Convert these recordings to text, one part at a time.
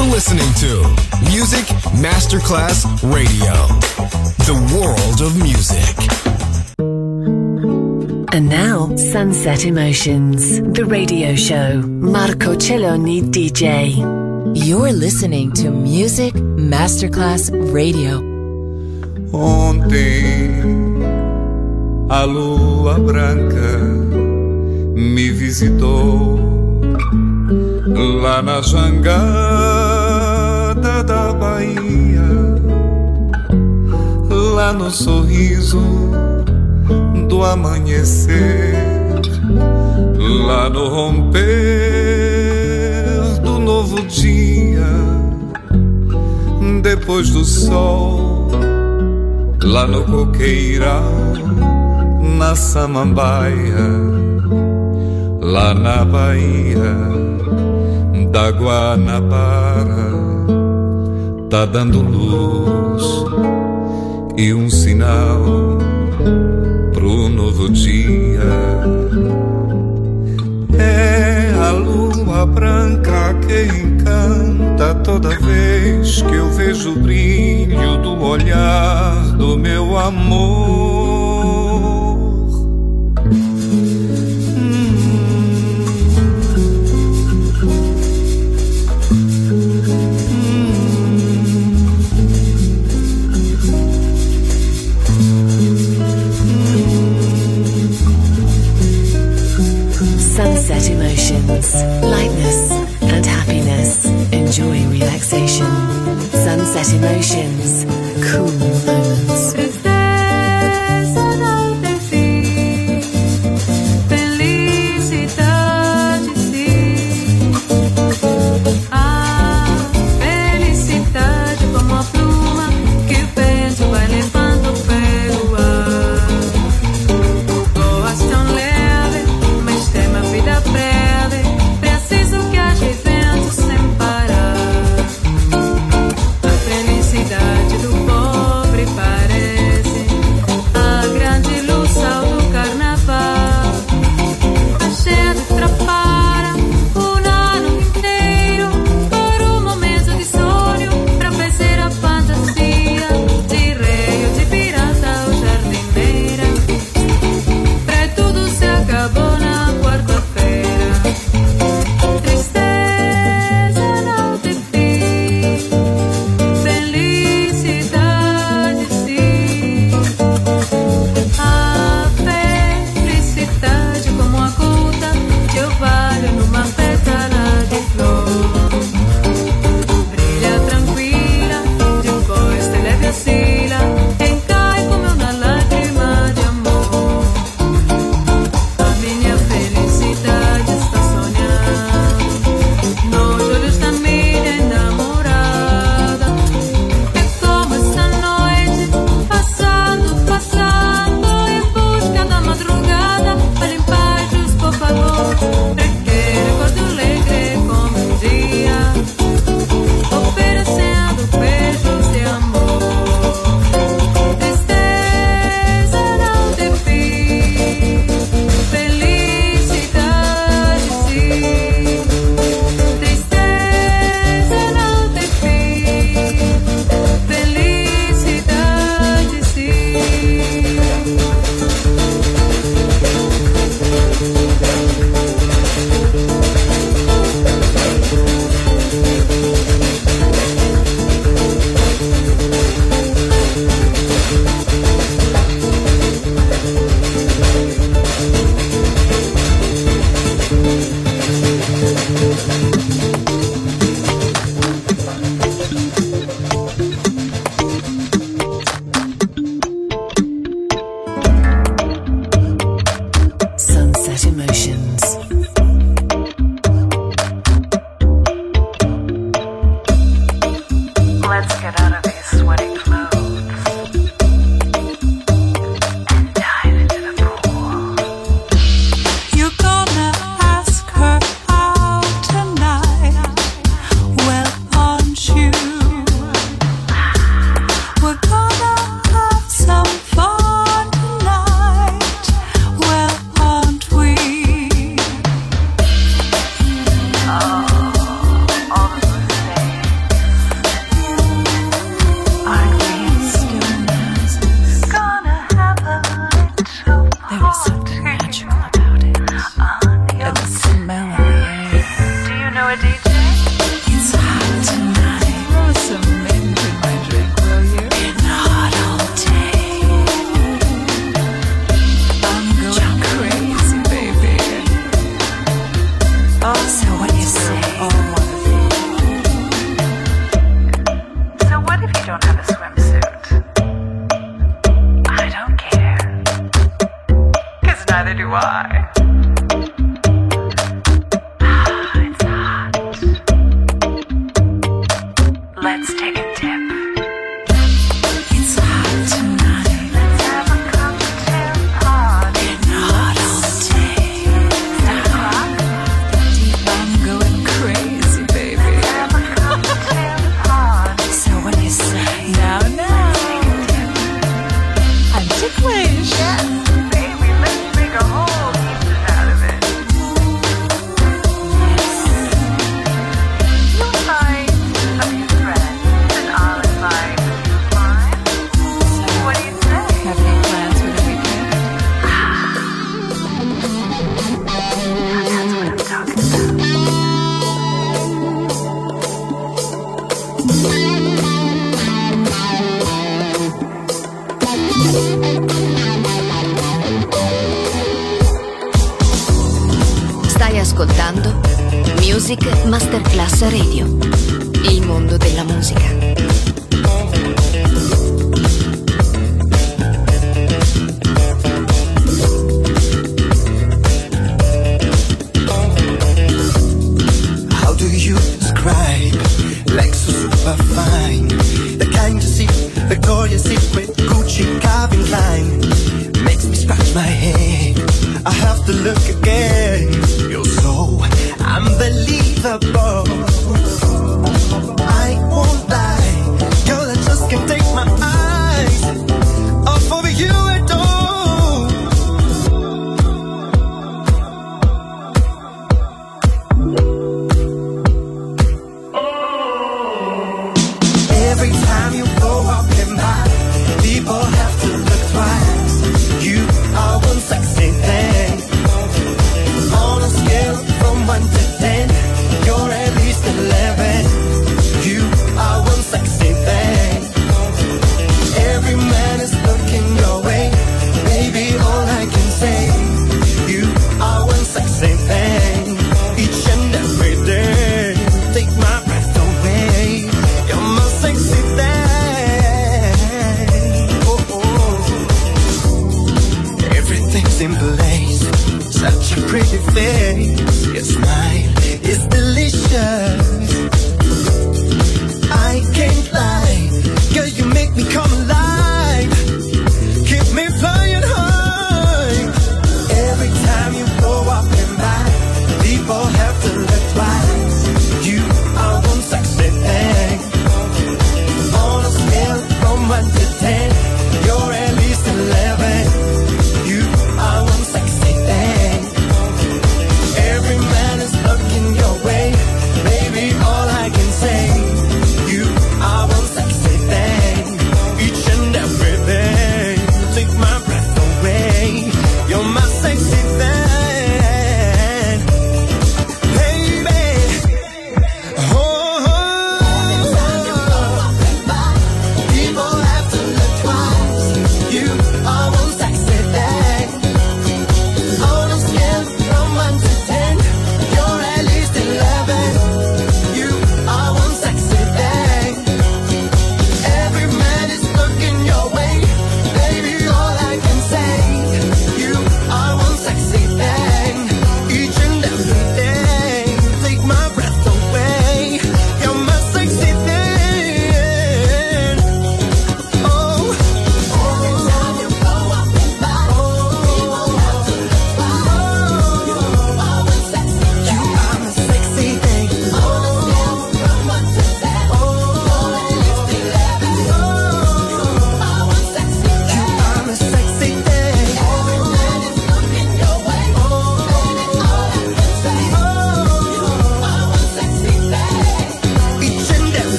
You're listening to Music Masterclass Radio, the world of music. And now, Sunset Emotions, the radio show. Marco Celloni DJ. You're listening to Music Masterclass Radio. Ontem a lua branca me visitou lá na jangada da Bahia, lá no sorriso do amanhecer, lá no romper do novo dia, depois do sol, lá no coqueiral, na samambaia, lá na Bahia da Guanabara, tá dando luz e um sinal pro novo dia. É a lua branca que encanta toda vez que eu vejo o brilho do olhar do meu amor. Emotions, lightness and happiness. Enjoy relaxation. Sunset Emotions, cool moments.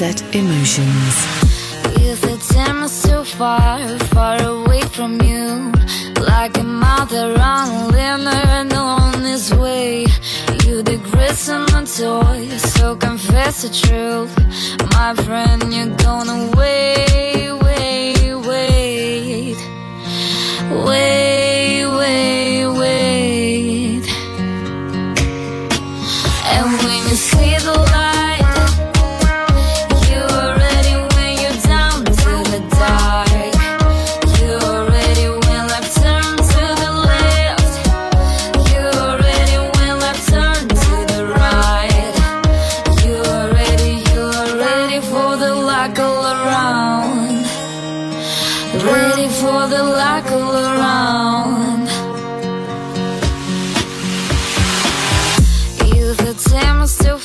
Sunset Emotions. Youth attempt so far, far away from you. Like a mother on and on this way. You degrade my toy, so confess the truth.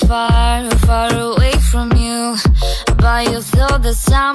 far, far away from you. But you thought that some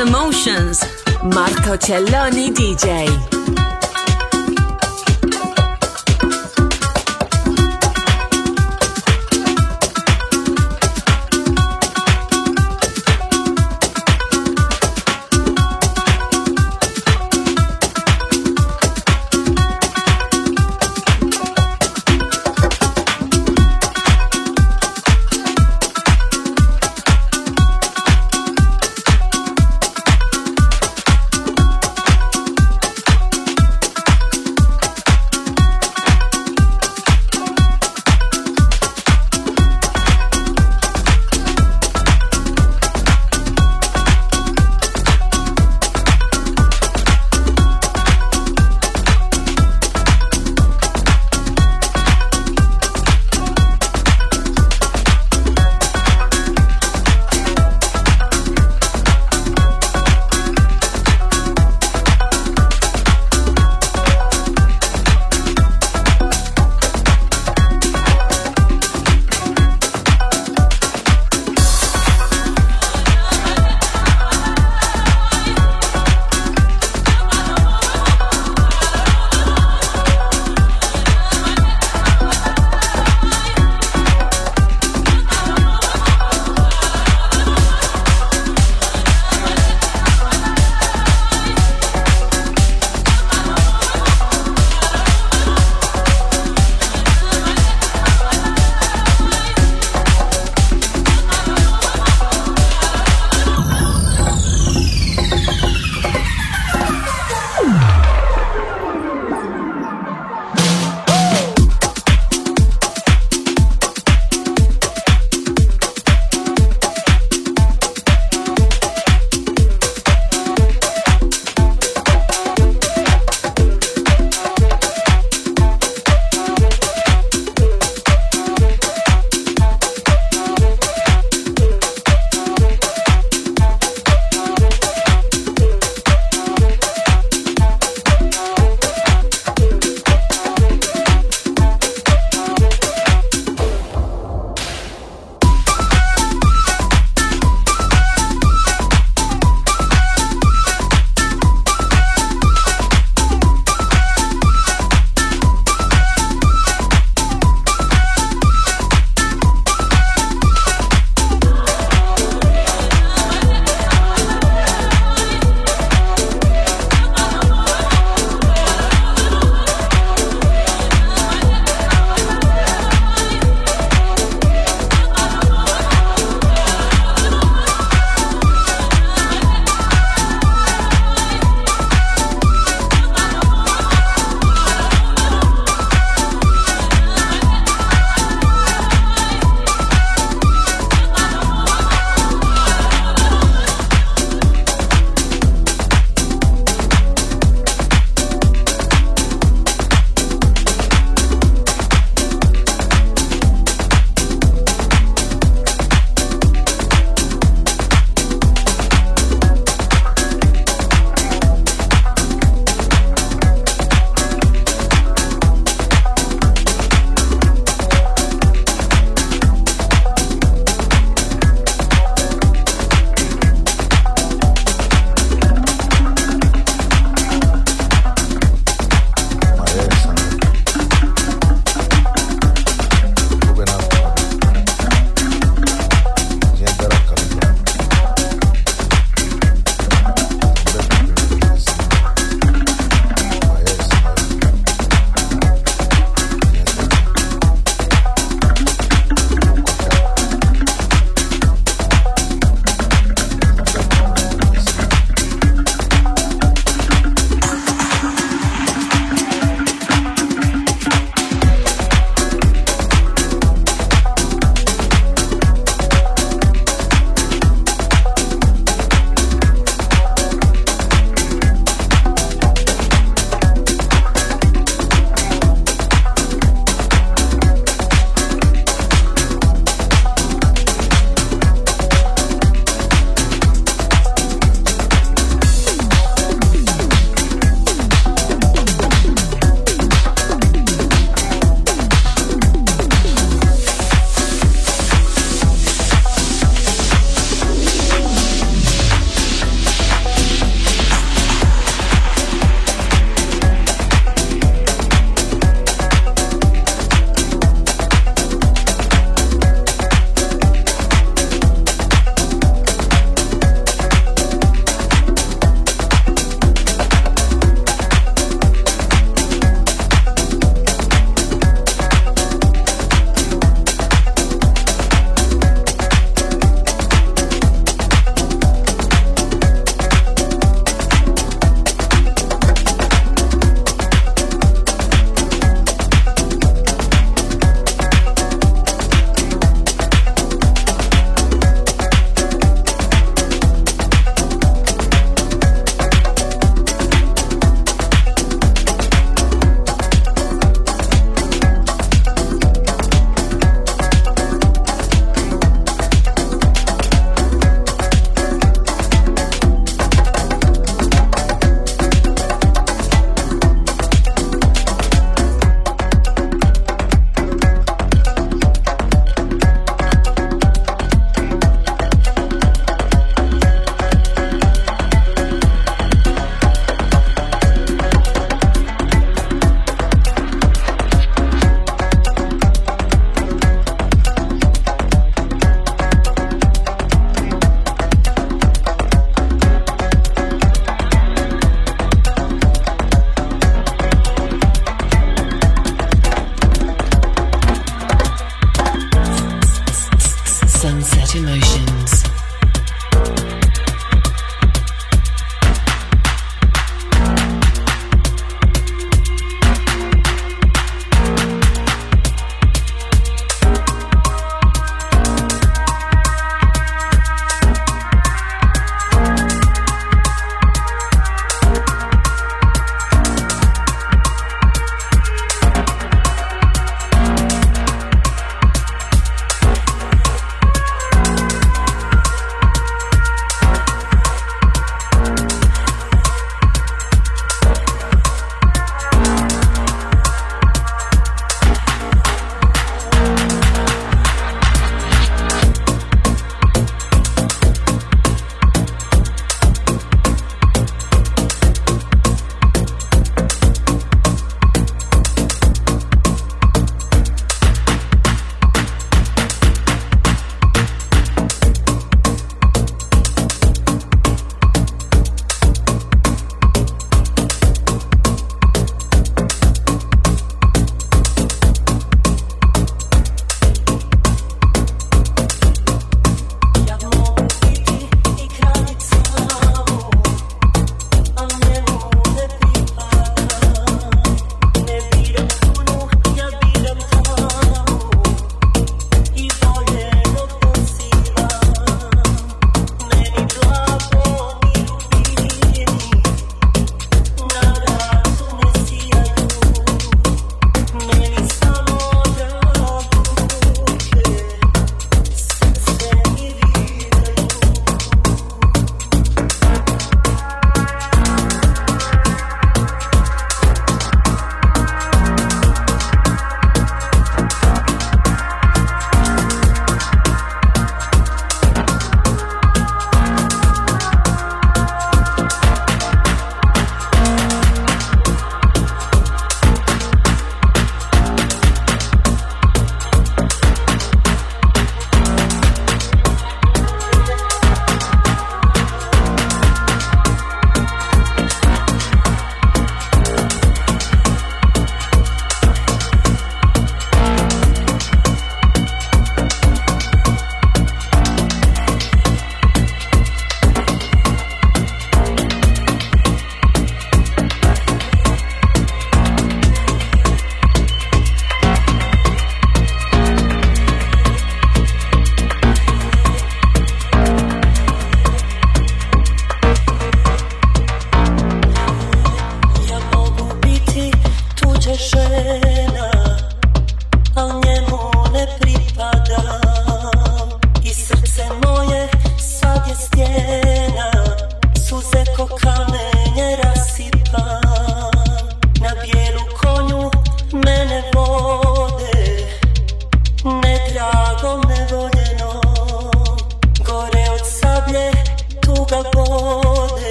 Emotions. Marco Celloni DJ.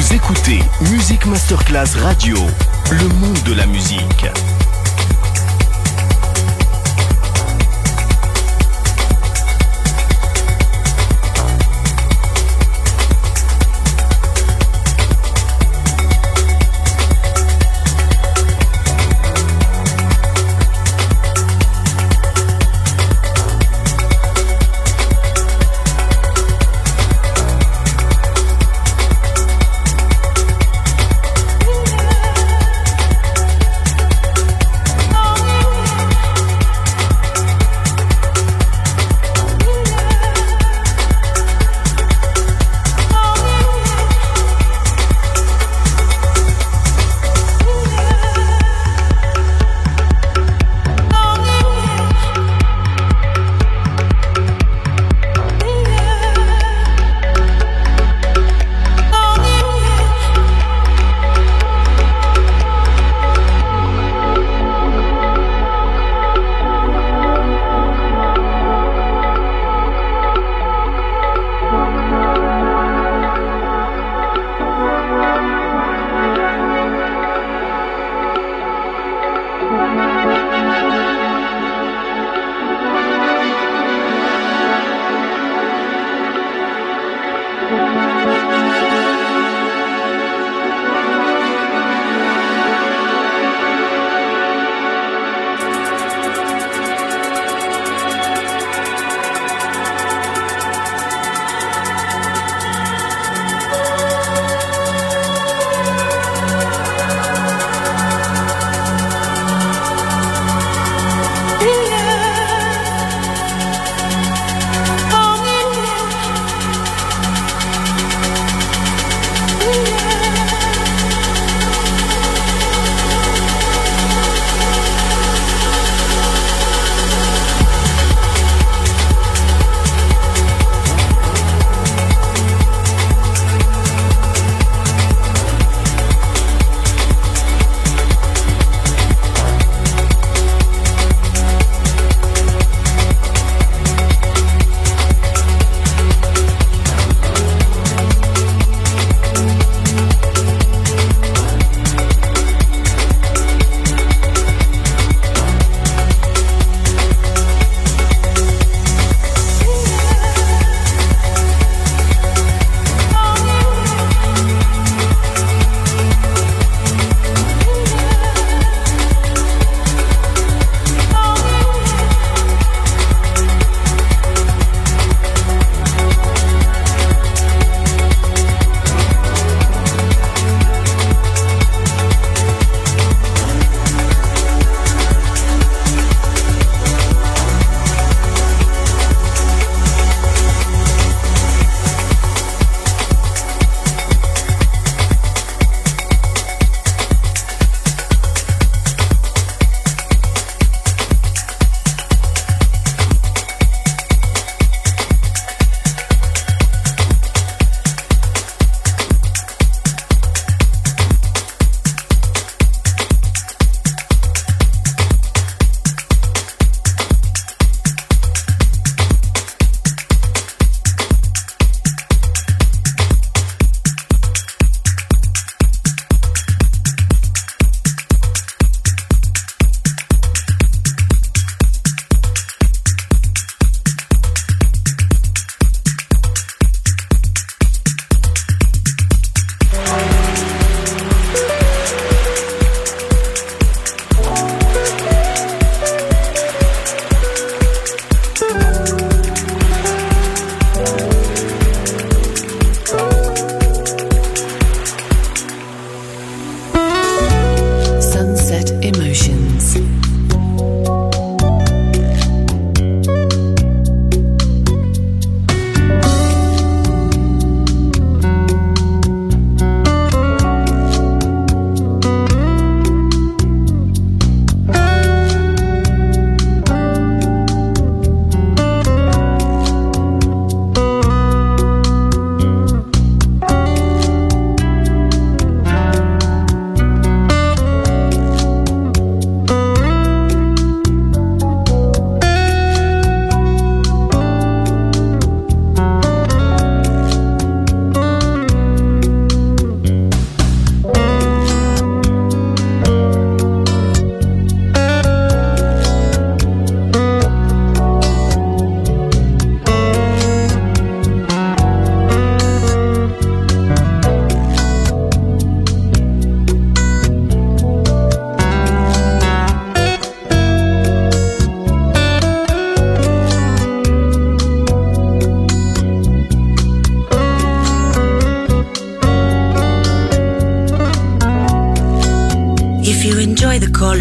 Vous écoutez Musique Masterclass Radio, le monde de la musique.